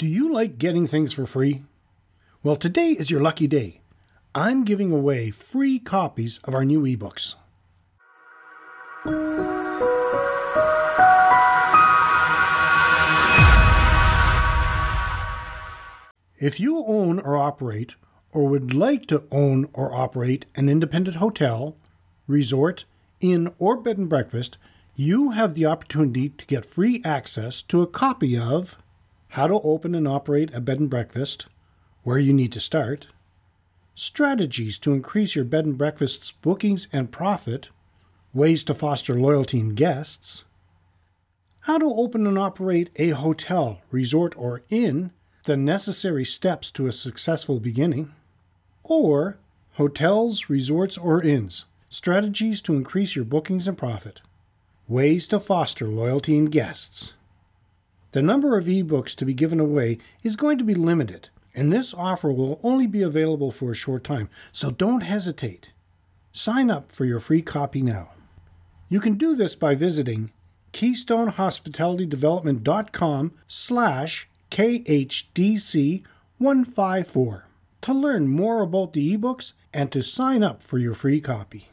Do you like getting things for free? Well, today is your lucky day. I'm giving away free copies of our new ebooks. If you own or operate, or would like to own or operate an independent hotel, resort, inn, or bed and breakfast, you have the opportunity to get free access to a copy of How to Open and Operate a Bed and Breakfast, Where You Need to Start, Strategies to Increase Your Bed and Breakfast's Bookings and Profit, Ways to Foster Loyalty in Guests, How to Open and Operate a Hotel, Resort, or Inn the necessary steps to a successful beginning, or hotels, resorts, or inns, strategies to increase your bookings and profit, ways to foster loyalty in guests. The number of ebooks to be given away is going to be limited, and this offer will only be available for a short time, so don't hesitate. Sign up for your free copy now. You can do this by visiting keystonehospitalitydevelopment.com slash KHDC154 to learn more about the ebooks and to sign up for your free copy.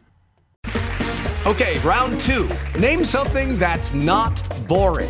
Okay, round two. Name something that's not boring.